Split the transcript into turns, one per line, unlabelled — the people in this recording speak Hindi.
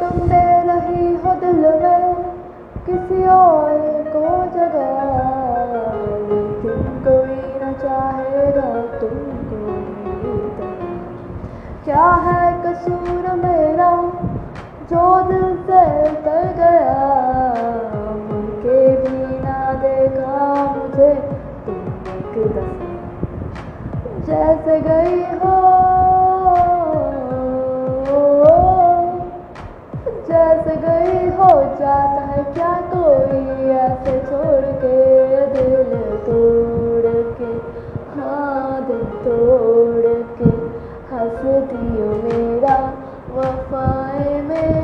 तुम दे रही हो दिल में किसी और को जगह लेकिन कोई न चाहेगा तुमको क्या है कसूर मेरा जो दिल से उतर गया? के भी ना देखा मुझे तुम एक जैसे गई हो क्या कोई ऐसे छोड़ के, दिल तोड़ के हाँ दिल तोड़ के हंस दियो मेरा, वफाए में।